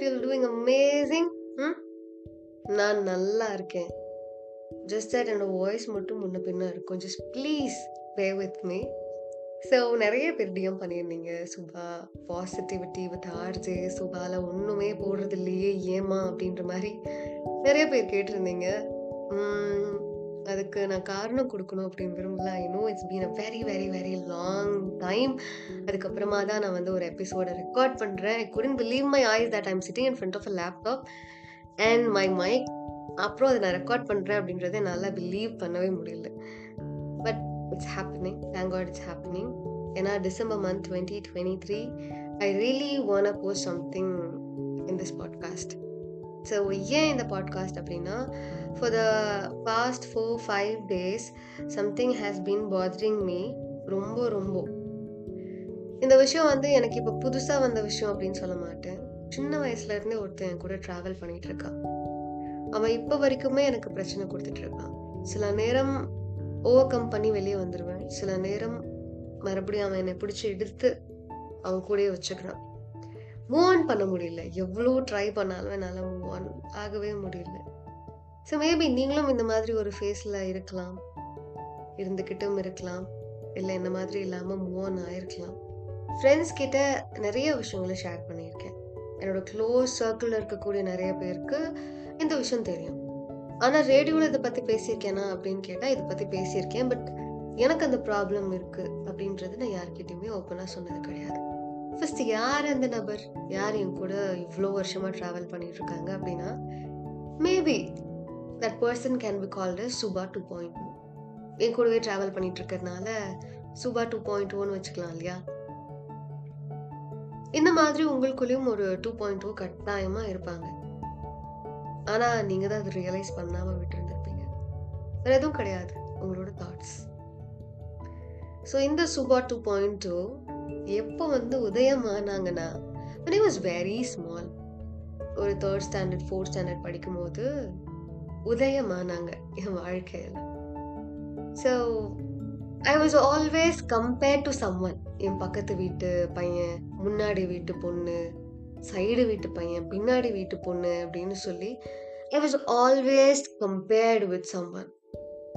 Hope you doing amazing நான் நல்லா இருக்கேன். ஜஸ்ட் தட் என்னோட வாய்ஸ் மட்டும் முன்ன பின்ன இருக்கும். Just please bear with me so நிறைய பேர் டிஎம் பண்ணியிருந்தீங்க. சுபா பாசிட்டிவிட்டி வித் ஆர்ஜே சுபால ஒன்றுமே போடுறது இல்லையே ஏமா அப்படின்ற மாதிரி நிறைய பேர் கேட்டிருந்தீங்க. அதுக்கு நான் காரணம் கொடுக்கணும் அப்படின்னு விரும்பல. I know it's been a very very very long time அதுக்கப்புறமா தான் நான் வந்து ஒரு எபிசோடை ரெக்கார்ட் பண்ணுறேன் I couldn't believe my eyes that I'm sitting in front of a laptop and my mic அப்புறம் அதை நான் ரெக்கார்ட் பண்ணுறேன் அப்படின்றத என்னால் பிலீவ் பண்ணவே முடியல. But it's happening thank God it's happening ஏன்னா December month twenty twenty three I really want a post something in this podcast so ஏன் இந்த பாட்காஸ்ட் அப்படின்னா for the past four five days something has been bothering me ரொம்ப ரொம்ப. இந்த விஷயம் வந்து எனக்கு இப்போ புதுசாக வந்த விஷயம் அப்படின்னு சொல்ல மாட்டேன். சின்ன வயசுலேருந்தே ஒருத்தன் என் கூட ட்ராவல் பண்ணிகிட்டு இருக்கான். அவன் இப்போ வரைக்குமே எனக்கு பிரச்சனை கொடுத்துட்டு இருக்கான். சில நேரம் ஓவர் கம் பண்ணி வெளியே வந்துடுவேன் சில நேரம் மறுபடியும் அவன் என்னை பிடிச்சி எடுத்து அவன் கூடயே வச்சுக்கிறான். மூவ் ஆன் பண்ண முடியல. எவ்வளோ ட்ரை பண்ணாலும் என்னால் மூவ் ஆன் ஆகவே முடியல. ஸோ மேபி நீங்களும் இந்த மாதிரி ஒரு ஃபேஸில் இருக்கலாம். இருந்துக்கிட்டும் இருக்கலாம். இல்லை இந்த மாதிரி இல்லாமல் மூவ் ஆன் ஆயிருக்கலாம். ஃப்ரெண்ட்ஸ் கிட்ட நிறைய விஷயங்களை ஷேர் பண்ணியிருக்கேன். என்னோட க்ளோஸ் சர்க்கிளில் இருக்கக்கூடிய நிறைய பேருக்கு இந்த விஷயம் தெரியும். ஆனால் ரேடியோவில் இதை பற்றி பேசியிருக்கேனா அப்படின்னு கேட்டால் இதை பற்றி பேசியிருக்கேன். பட் எனக்கு அந்த ப்ராப்ளம் இருக்குது அப்படின்றது நான் யார்கிட்டையுமே ஓப்பனாக சொன்னது கிடையாது. ஃபர்ஸ்ட் யார் அந்த நபர்? யார் என் கூட இவ்வளோ வருஷமாக ட்ராவல் பண்ணிட்டு இருக்காங்க அப்படின்னா maybe that person can be called Subha two point என் கூடவே ட்ராவல் பண்ணிட்டு இருக்கிறதுனால சுபா டூ பாயிண்ட் டூன்னு oh வச்சுக்கலாம் இல்லையா? இந்த மாதிரி உங்களுக்குள்ளேயும் ஒரு டூ பாயிண்ட் டூ oh கட்டாயமாக இருப்பாங்க. ஆனால் நீங்கள் தான் அதை ரியலைஸ் பண்ணாமல் விட்டுருந்துருப்பீங்க. வேறு எதுவும் கிடையாது. உங்களோட தாட்ஸ் ஸோ இந்த சுபா டூ பாயிண்ட் டூ எப்போ வந்து உதயம் ஆனாங்கன்னா I வெரி ஸ்மால் ஒரு தேர்ட் ஸ்டாண்டர்ட் ஃபோர்த் ஸ்டாண்டர்ட் படிக்கும்போது உதயமானாங்க என் வாழ்க்கையில். So I was always compared to someone என் பக்கத்து வீட்டு பையன் முன்னாடி வீட்டு பொண்ணு சைடு வீட்டு பையன் பின்னாடி வீட்டு பொண்ணு அப்படின்னு சொல்லி I was always compared with someone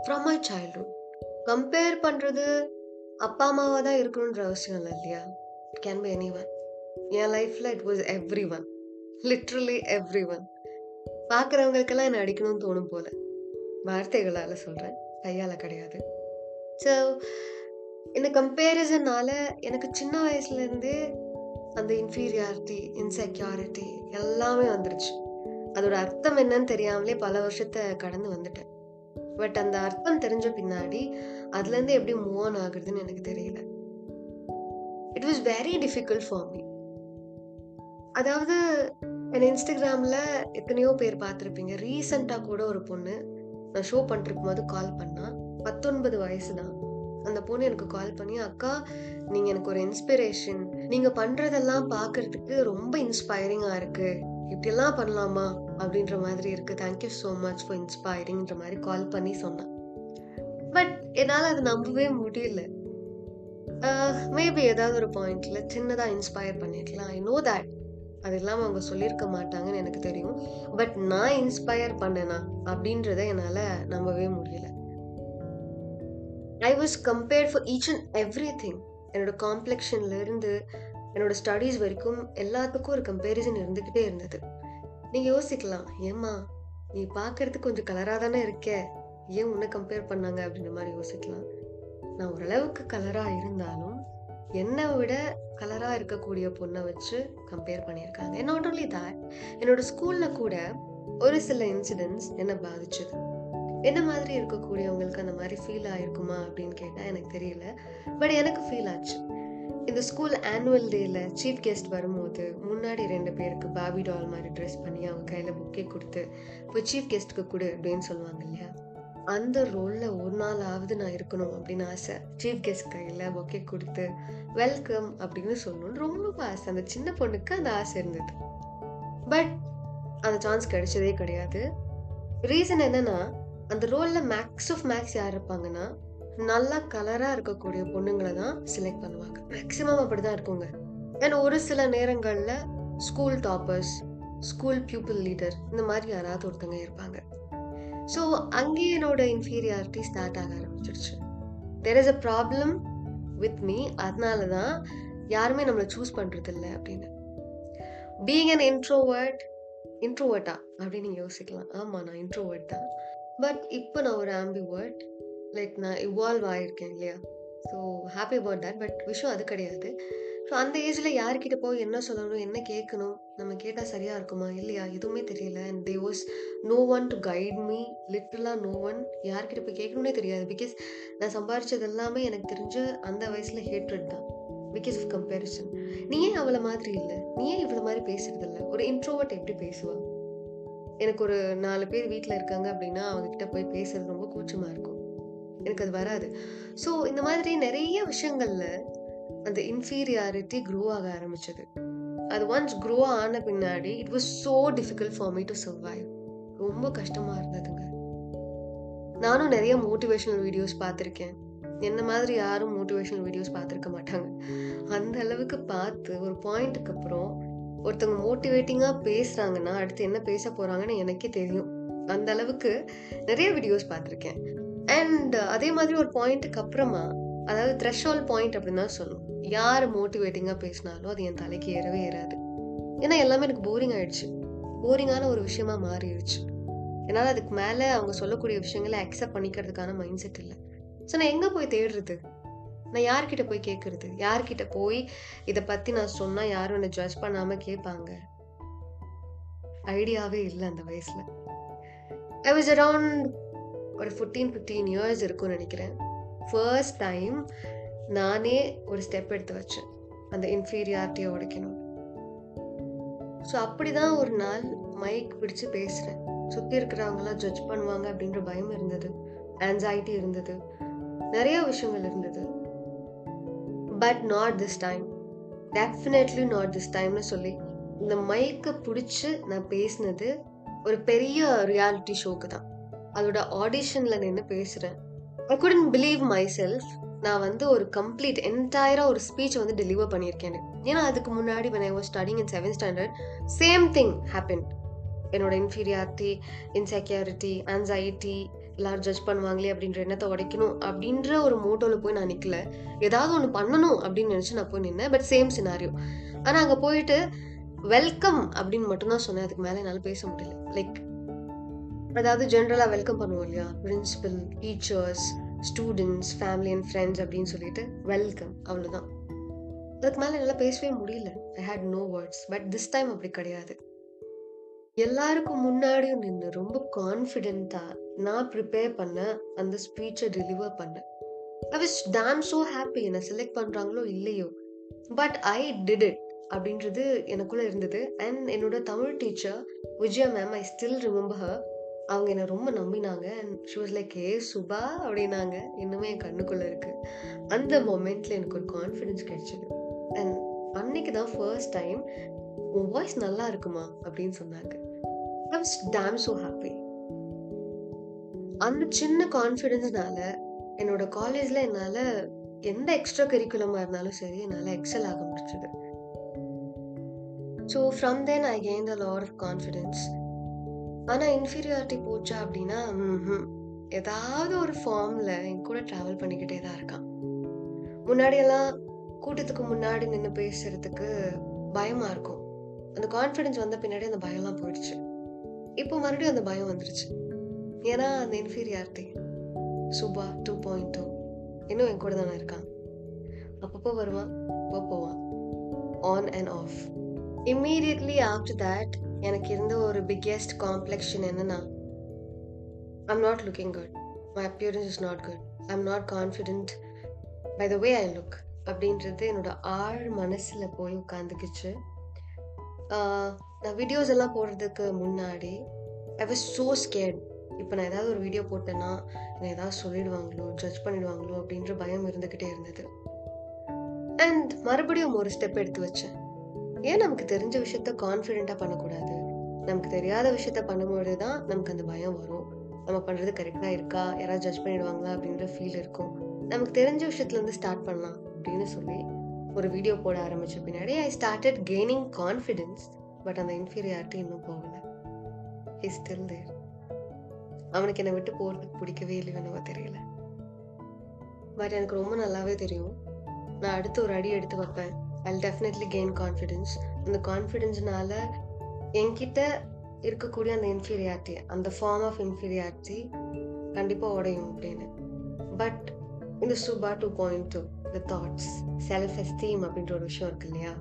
from my childhood compare பண்ணுறது அப்பா அம்மாவாக தான் இருக்கணுன்ற அவசியம் இல்லை இல்லையா? கேன் பி எனி ஒன் என் லைஃப்பில் it was everyone literally everyone பார்க்குறவங்களுக்கெல்லாம் என்னை அடிக்கணும்னு தோணும் போல. வார்த்தைகளால் சொல்கிறேன் கையால் கிடையாது. ஸோ இந்த கம்பேரிசனால் எனக்கு சின்ன வயசுலேருந்தே அந்த இன்ஃபீரியாரிட்டி இன்செக்யூரிட்டி எல்லாமே வந்துருச்சு. அதோட அர்த்தம் என்னன்னு தெரியாமலே பல வருஷத்தை கடந்து வந்துட்டேன். பட் அந்த அர்த்தம் தெரிஞ்ச பின்னாடி அதுலேருந்து எப்படி மூவ் ஆன் ஆகுறதுன்னு எனக்கு தெரியல. It was very difficult for me அதாவது என் இன்ஸ்டாகிராமில் எத்தனையோ பேர் பார்த்துருப்பீங்க. ரீசண்டாக கூட ஒரு பொண்ணு நான் ஷோ பண்ணிருக்கும் போது கால் பண்ணால் பத்தொன்பது வயசு தான். அந்த பொண்ணு எனக்கு கால் பண்ணி அக்கா நீங்கள் எனக்கு ஒரு இன்ஸ்பிரேஷன் நீங்கள் பண்ணுறதெல்லாம் பார்க்கறதுக்கு ரொம்ப இன்ஸ்பைரிங்காக இருக்குது இப்படியெல்லாம் பண்ணலாமா? அப்படின்ற மாதிரி இருக்குது thank you so much for இன்ஸ்பைரிங்கிற மாதிரி கால் பண்ணி சொன்னேன். பட் என்னால் அதை நம்பவே முடியல. Uh, மேபி ஏதாவது ஒரு பாயிண்டில் சின்னதாக இன்ஸ்பயர் பண்ணிருக்கலாம். ஐ நோ தேட் அது இல்லாமல் அவங்க சொல்லியிருக்க மாட்டாங்கன்னு எனக்கு தெரியும். பட் நான் இன்ஸ்பயர் பண்ணேனா அப்படின்றத என்னால் நம்பவே முடியல. I was compared for each and everything என்னோட காம்ப்ளெக்ஷன்லேருந்து என்னோட ஸ்டடீஸ் வரைக்கும் எல்லாத்துக்கும் ஒரு கம்பேரிசன் இருந்துக்கிட்டே இருந்தது. நீங்கள் யோசிக்கலாம். ஏம்மா நீ பார்க்கறதுக்கு கொஞ்சம் கலராக தானே இருக்க? ஏன் உன்னை கம்பேர் பண்ணாங்க? அப்படின்ற மாதிரி யோசிக்கலாம். நான் ஓரளவுக்கு கலராக இருந்தாலும் என்னை விட கலராக இருக்கக்கூடிய பொண்ணை வச்சு கம்பேர் பண்ணியிருக்காங்க. நாட் ஓன்லி தட் என்னோட ஸ்கூலில் கூட ஒரு சில இன்சிடென்ட்ஸ் என்னை பாதிச்சது. என்ன மாதிரி இருக்கக்கூடியவங்களுக்கு அந்த மாதிரி ஃபீல் ஆயிருக்குமா அப்படின்னு கேட்டால் எனக்கு தெரியல. பட் எனக்கு ஃபீல் ஆச்சு. இந்த ஸ்கூல் ஆனுவல் டேல சீஃப் கெஸ்ட் வரும்போது முன்னாடி ரெண்டு பேருக்கு பாபி டால் மாதிரி ட்ரெஸ் பண்ணி அவங்க கையில் புக்கே கொடுத்து இப்போ சீஃப் கெஸ்ட்டுக்கு கொடு அப்படின்னு சொல்லுவாங்க இல்லையா? அந்த ரோலில் ஒரு நாளாவது நான் இருக்கணும் அப்படின்னு ஆசை. சீஃப் கெஸ்ட் கையில் பொக்கே கொடுத்து வெல்கம் அப்படின்னு சொல்லணும்னு ரொம்ப ஆசை. அந்த சின்ன பொண்ணுக்கு அந்த ஆசை இருந்தது. பட் அந்த சான்ஸ் கிடைச்சதே கிடையாது. ரீசன் என்னன்னா அந்த ரோலில் மேக்ஸ் ஆஃப் மேக்ஸ் யார் இருப்பாங்கன்னா நல்லா கலராக இருக்கக்கூடிய பொண்ணுங்களை தான் செலக்ட் பண்ணுவாங்க. மேக்ஸிமம் அப்படி தான் இருக்குங்க. ஏன்னா ஒரு சில நேரங்களில் school toppers school pupil leader இந்த மாதிரி யாராவது ஒருத்தங்க இருப்பாங்க. ஸோ அங்கேயே என்னோட இன்ஃபீரியாரிட்டி ஸ்டார்ட் ஆக ஆரம்பிச்சிருச்சு. There is a problem with me அதனால தான் யாருமே நம்மளை சூஸ் பண்ணுறதில்ல அப்படின்னு. பீங் அன் இன்ட்ரோவர்ட் இன்ட்ரோவர்ட்டா அப்படின்னு நீங்கள் யோசிக்கலாம். ஆமாம் நான் இன்ட்ரோவர்ட் தான். பட் இப்போ நான் ஒரு ஆம்பிவர்ட் லைக் நான் இவால்வ் ஆகியிருக்கேன் இல்லையா? So happy about that but விஷயம் அது கிடையாது. ஸோ அந்த ஏஜில் யார்கிட்ட போய் என்ன சொல்லணும் என்ன கேட்கணும் நம்ம கேட்டால் சரியாக இருக்குமா இல்லையா? எதுவுமே தெரியல. And there was no one to guide me லிட்டலாக no one யார்கிட்ட போய் கேட்கணும்னே தெரியாது. பிகாஸ் நான் சம்பாரித்தது எல்லாமே எனக்கு தெரிஞ்ச அந்த வயசில் ஹேட்ரட் தான். பிகாஸ் ஆஃப் கம்பேரிசன் நீ ஏன் அவளை மாதிரி இல்லை? நீ ஏன் இவ்வளோ மாதிரி பேசுறது இல்லை? ஒரு இன்ட்ரோவர்ட் எப்படி பேசுவா? எனக்கு ஒரு நாலு பேர் வீட்டில் இருக்காங்க அப்படின்னா அவங்க கிட்ட போய் பேசுறது ரொம்ப கூச்சமாக இருக்கும். எனக்கு அது வராது. ஸோ இந்த மாதிரி நிறைய விஷயங்கள்ல அந்த இன்ஃபீரியாரிட்டி க்ரோ ஆக ஆரம்பிச்சது. அது ஒன்ஸ் க்ரோ ஆன பின்னாடி it was so difficult for me to survive ரொம்ப கஷ்டமாக இருந்ததுங்க. நானும் நிறைய மோட்டிவேஷனல் வீடியோஸ் பார்த்துருக்கேன். என்ன மாதிரி யாரும் மோட்டிவேஷனல் வீடியோஸ் பார்த்துருக்க மாட்டாங்க. அந்த அளவுக்கு பார்த்து ஒரு பாயிண்ட்டுக்கு அப்புறம் ஒருத்தவங்க மோட்டிவேட்டிங்காக பேசுகிறாங்கன்னா அடுத்து என்ன பேச போகிறாங்கன்னு எனக்கே தெரியும். அந்த அளவுக்கு நிறைய வீடியோஸ் பார்த்துருக்கேன். அண்ட் uh, அதே மாதிரி ஒரு பாயிண்ட்டுக்கு அப்புறமா அதாவது த்ரெஷால் பாயிண்ட் அப்படின்னு தான் சொல்லணும் யார் மோட்டிவேட்டிங்காக பேசினாலும் அது என் தலைக்கு ஏறவே ஏறாது. ஏன்னா எல்லாமே எனக்கு போரிங் ஆயிடுச்சு. போரிங்கான ஒரு விஷயமா மாறிடுச்சு. என்னால் அதுக்கு மேலே அவங்க சொல்லக்கூடிய விஷயங்களை அக்செப்ட் பண்ணிக்கிறதுக்கான மைண்ட் செட் இல்லை. ஸோ நான் எங்கே போய் தேடுறது? நான் யார்கிட்ட போய் கேட்கறது யார்கிட்ட போய் இதை பற்றி நான் சொன்னால் யாரும் என்னை ஜட்ஜ் பண்ணாமல் கேட்பாங்க? ஐடியாவே இல்லை அந்த வயசில். ஐ வாஸ் அரவுண்ட் ஒரு ஃபிஃப்டீன் ஃபிஃப்டீன் இயர்ஸ் இருக்கும்னு நினைக்கிறேன். ஃபர்ஸ்ட் டைம் நானே ஒரு ஸ்டெப் எடுத்து வச்சேன். அந்த இன்ஃபீரியாரிட்டியை உடைக்கணும். ஸோ அப்படி தான் ஒரு நாள் மைக் பிடிச்சு பேசுகிறேன் சுற்றி இருக்கிறவங்களாம் ஜட்ஜ் பண்ணுவாங்க அப்படின்ற பயம் இருந்தது. ஆன்சைட்டி இருந்தது. நிறைய விஷயங்கள் இருந்தது. But not this time definitely not this டைம்னு சொல்லி இந்த மைக்கை பிடிச்சி நான் பேசினது ஒரு பெரிய ரியாலிட்டி ஷோக்கு தான். அதோட ஆடிஷனில் நின்று பேசுகிறேன் I couldn't believe myself நான் வந்து ஒரு கம்ப்ளீட் என்டையராக ஒரு ஸ்பீச் வந்து டெலிவர் பண்ணியிருக்கேன் ஏன்னா அதுக்கு முன்னாடி when I studying in in seventh standard same thing happen என்னோட இன்ஃபீரியாரிட்டி இன்செக்யூரிட்டி ஆன்சைட்டி எல்லாரும் ஜட்ஜ் பண்ணுவாங்களே அப்படின்ற எண்ணத்தை உடைக்கணும் அப்படின்ற ஒரு மோட்டோவில் போய் நான் நிற்கல ஏதாவது ஒன்று பண்ணணும் அப்படின்னு நினச்சி நான் போய் நின்னேன். பட் சேம் சினாரியோ ஆனால் அங்கே போயிட்டு வெல்கம் அப்படின்னு மட்டும்தான் சொன்னேன். அதுக்கு மேலே என்னால் பேச முடியல. லைக் அதாவது ஜென்ரலாக வெல்கம் பண்ணுவோம் இல்லையா? Principal teachers students family and friends அப்படின்னு சொல்லிட்டு வெல்கம் அவ்வளோதான் அதுக்கு மேலே என்னால் பேசவே முடியல. I had no words but this time அப்படி கிடையாது. எல்லாருக்கும் முன்னாடியும் நின்று ரொம்ப கான்ஃபிடென்ட்டாக நான் ப்ரிப்பேர் பண்ண அந்த ஸ்பீச்சை டெலிவர் பண்ணேன் I was damn so happy என்னை செலக்ட் பண்ணுறாங்களோ இல்லையோ. பட் ஐ டிட் இட் அப்படின்றது எனக்குள்ளே இருந்தது. அண்ட் என்னோட Tamil teacher Vijaya ma'am I still remember her அவங்க என்னை ரொம்ப நம்பினாங்க. And she was like hey Subha அப்படின்னாங்க. இன்னுமே என் கண்ணுக்குள்ளே இருக்குது அந்த மொமெண்ட்டில் எனக்கு ஒரு கான்ஃபிடென்ஸ் கிடைச்சிது. அண்ட் அன்னைக்கு தான் ஃபர்ஸ்ட் டைம் உன் வாய்ஸ் நல்லா இருக்குமா? அப்படின்னு சொன்னாங்க. I was damn so happy அந்த சின்ன கான்ஃபிடென்ஸ்னால என்னோட காலேஜில் என்னால் எந்த எக்ஸ்ட்ரா கரிக்குலமாக இருந்தாலும் சரி என்னால் எக்ஸல் ஆக முடிச்சது so from then I gain the lot of confidence ஆனால் இன்ஃபீரியாரிட்டி போச்சா அப்படின்னா ஏதாவது ஒரு ஃபார்மில் என் கூட ட்ராவல் பண்ணிக்கிட்டே தான் இருக்கான். முன்னாடியெல்லாம் கூட்டத்துக்கு முன்னாடி நின்று பேசுறதுக்கு பயமாக இருக்கும். அந்த கான்ஃபிடென்ஸ் வந்த பின்னாடி அந்த பயம்லாம் போயிடுச்சு. இப்போ மறுபடியும் அந்த பயம் வந்துருச்சு. ஏன்னா அந்த inferiority Subha two point two இன்னும் என் கூட தானே இருக்கான். அப்பப்போ வருவான் அப்போ போவான். On and off immediately after that எனக்கு இருந்த ஒரு பிக்கெஸ்ட் காம்ப்ளெக்ஷன் என்னன்னா I'm not looking good my appearance is not good I'm not confident by the way I look அப்படின்றது என்னோட ஆழ் மனசில் போய் உட்காந்துக்குச்சு நான் வீடியோஸ் எல்லாம் போடுறதுக்கு முன்னாடி ஐ வாஸ் ஸோ ஸ்கேட் இப்போ நான் ஏதாவது ஒரு வீடியோ போட்டேன்னா என்னை ஏதாவது சொல்லிடுவாங்களோ ஜட்ஜ் பண்ணிடுவாங்களோ அப்படின்ற பயம் இருந்துக்கிட்டே இருந்தது. அண்ட் மறுபடியும் ஒரு ஸ்டெப் எடுத்து வச்சேன். ஏன் நமக்கு தெரிஞ்ச விஷயத்த கான்ஃபிடென்ட்டாக பண்ணக்கூடாது? நமக்கு தெரியாத விஷயத்த பண்ணும்போது தான் நமக்கு அந்த பயம் வரும். நம்ம பண்ணுறது கரெக்டாக இருக்கா? யாராவது ஜட்ஜ் பண்ணிடுவாங்களா? அப்படின்ற ஃபீல் இருக்கும். நமக்கு தெரிஞ்ச விஷயத்துலேருந்து ஸ்டார்ட் பண்ணலாம் அப்படின்னு சொல்லி ஒரு வீடியோ போட ஆரம்பித்த பின்னாடி I started gaining confidence but அந்த இன்ஃபீரியாரிட்டி இன்னும் போகலை. இஸ் ஸ்டில் தேர் அவனுக்கு என்னை விட்டு போகிறதுக்கு பிடிக்கவே இல்லைன்னு தெரியல. பட் எனக்கு ரொம்ப நல்லாவே தெரியும். நான் அடுத்து ஒரு அடி எடுத்து வைப்பேன். ஐ டெஃபினெட்லி கெயின் கான்ஃபிடென்ஸ் அந்த கான்ஃபிடென்ஸ்னால என்கிட்ட இருக்கக்கூடிய அந்த இன்ஃபீரியாரிட்டி அந்த ஃபார்ம் ஆஃப் இன்ஃபீரியாரிட்டி கண்டிப்பாக உடையும் அப்படின்னு. பட் இந்த Subha two point two the thoughts self esteem அப்படின்ற ஒரு விஷயம் இருக்கு இல்லையா?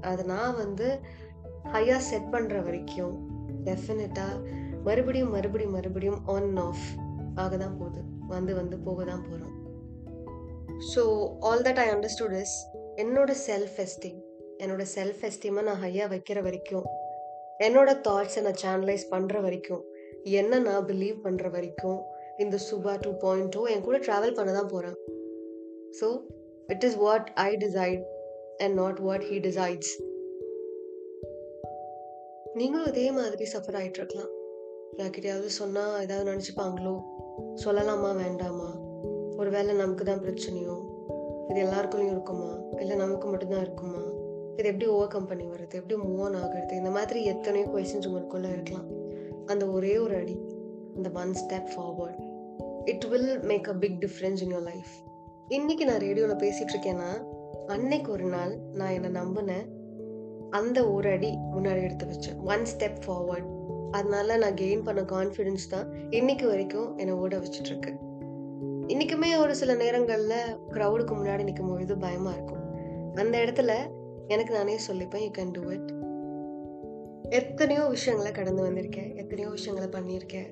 அது நான் வந்து ஹையாக செட் பண்ணுற வரைக்கும் டெஃபினட்டாக மறுபடியும் மறுபடியும் மறுபடியும் ஆன் ஆஃப் ஆக தான் போகுது. வந்து வந்து போக தான் போகிறோம் so all that I understood is என்னோட செல்ஃப் எஸ்டீம் என்னோட செல்ஃப் எஸ்டீமை நான் ஹையாக வைக்கிற வரைக்கும் என்னோட தாட்ஸை நான் சேனலைஸ் பண்ணுற வரைக்கும் என்ன நான் பிலீவ் பண்ணுற வரைக்கும் இந்த சுபா டூ பாயிண்ட் டூ என் கூட ட்ராவல் பண்ண தான் போகிறேன் so it is what I decide and not what he decides நீங்களும் இதே மாதிரி சஃபர் ஆகிட்டு இருக்கலாம். யார்கிட்டயாவது சொன்னால் ஏதாவது நினச்சிப்பாங்களோ? சொல்லலாமா வேண்டாமா? ஒருவேளை நமக்கு தான் பிரச்சனையோ? இது எல்லாருக்குள்ளேயும் இருக்குமா? இல்லை நமக்கு மட்டும்தான் இருக்குமா? இது எப்படி ஓவர் கம் பண்ணி வர்றது? எப்படி மூவ் ஆன் ஆகுறது? இந்த மாதிரி எத்தனையோ கொஷின்ஸ் உங்களுக்குள்ள இருக்கலாம். அந்த ஒரே ஒரு அடி அந்த one step forward it will make a big difference in your life இன்னைக்கு நான் ரேடியோவில் பேசிட்டு இருக்கேன்னா அன்னைக்கு ஒரு நாள் நான் என்னை நம்பினேன். அந்த ஒரு அடி முன்னாடி எடுத்து வச்சேன். ஒன் ஸ்டெப் ஃபார்வர்ட் அதனால நான் கெயின் பண்ண கான்ஃபிடென்ஸ் தான் இன்னைக்கு வரைக்கும் என்னை ஓட வச்சுட்டு இருக்கு. இன்னைக்குமே ஒரு சில நேரங்களில் க்ரௌடுக்கு முன்னாடி நிற்கும் பொழுது பயமாக இருக்கும். அந்த இடத்துல எனக்கு நானே சொல்லிப்பேன் யூ கேன் டூ இட் எத்தனையோ விஷயங்களை கடந்து வந்திருக்கேன் எத்தனையோ விஷயங்களை பண்ணியிருக்கேன்.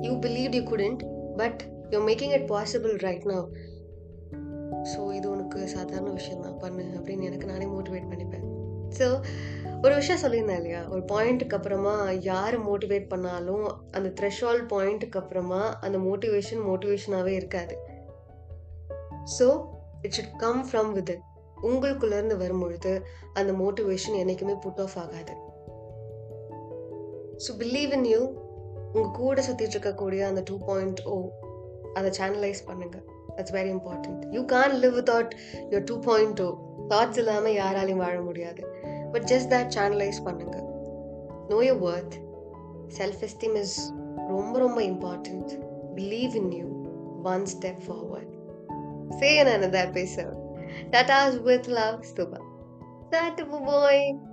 You believe you couldn't but you making it possible right now so இது உனக்கு சாதாரண விஷயம் தான் பண்ணு அப்படின்னு எனக்கு நானே மோட்டிவேட் பண்ணிப்பேன். ஸோ ஒரு விஷயம் சொல்லியிருந்தேன் இல்லையா? ஒரு பாயிண்ட்டுக்கு அப்புறமா யார் மோட்டிவேட் பண்ணாலும் அந்த த்ரெஷால் பாயிண்ட்டுக்கு அப்புறமா அந்த மோட்டிவேஷன் மோட்டிவேஷனாகவே இருக்காது. So it should come from with உங்களுக்குள்ளேருந்து வரும்பொழுது அந்த மோட்டிவேஷன் என்றைக்குமே புட் ஆஃப் ஆகாது. ஸோ பிலீவ் இன் யூ உங்கள் கூட சுற்றிட்டு இருக்கக்கூடிய அந்த டூ பாயிண்ட் ஓ அதை சேனலைஸ் பண்ணுங்க. That's very important you can't live without your two point O thoughts இல்லாமல் யாராலையும் வாழ முடியாது. பட் ஜஸ்ட் தட் சேனலைஸ் பண்ணுங்க. Know you worth self esteem is ரொம்ப ரொம்ப important believe in you one step forward say நான் in. Tata's with love, Stuba. Tata boy.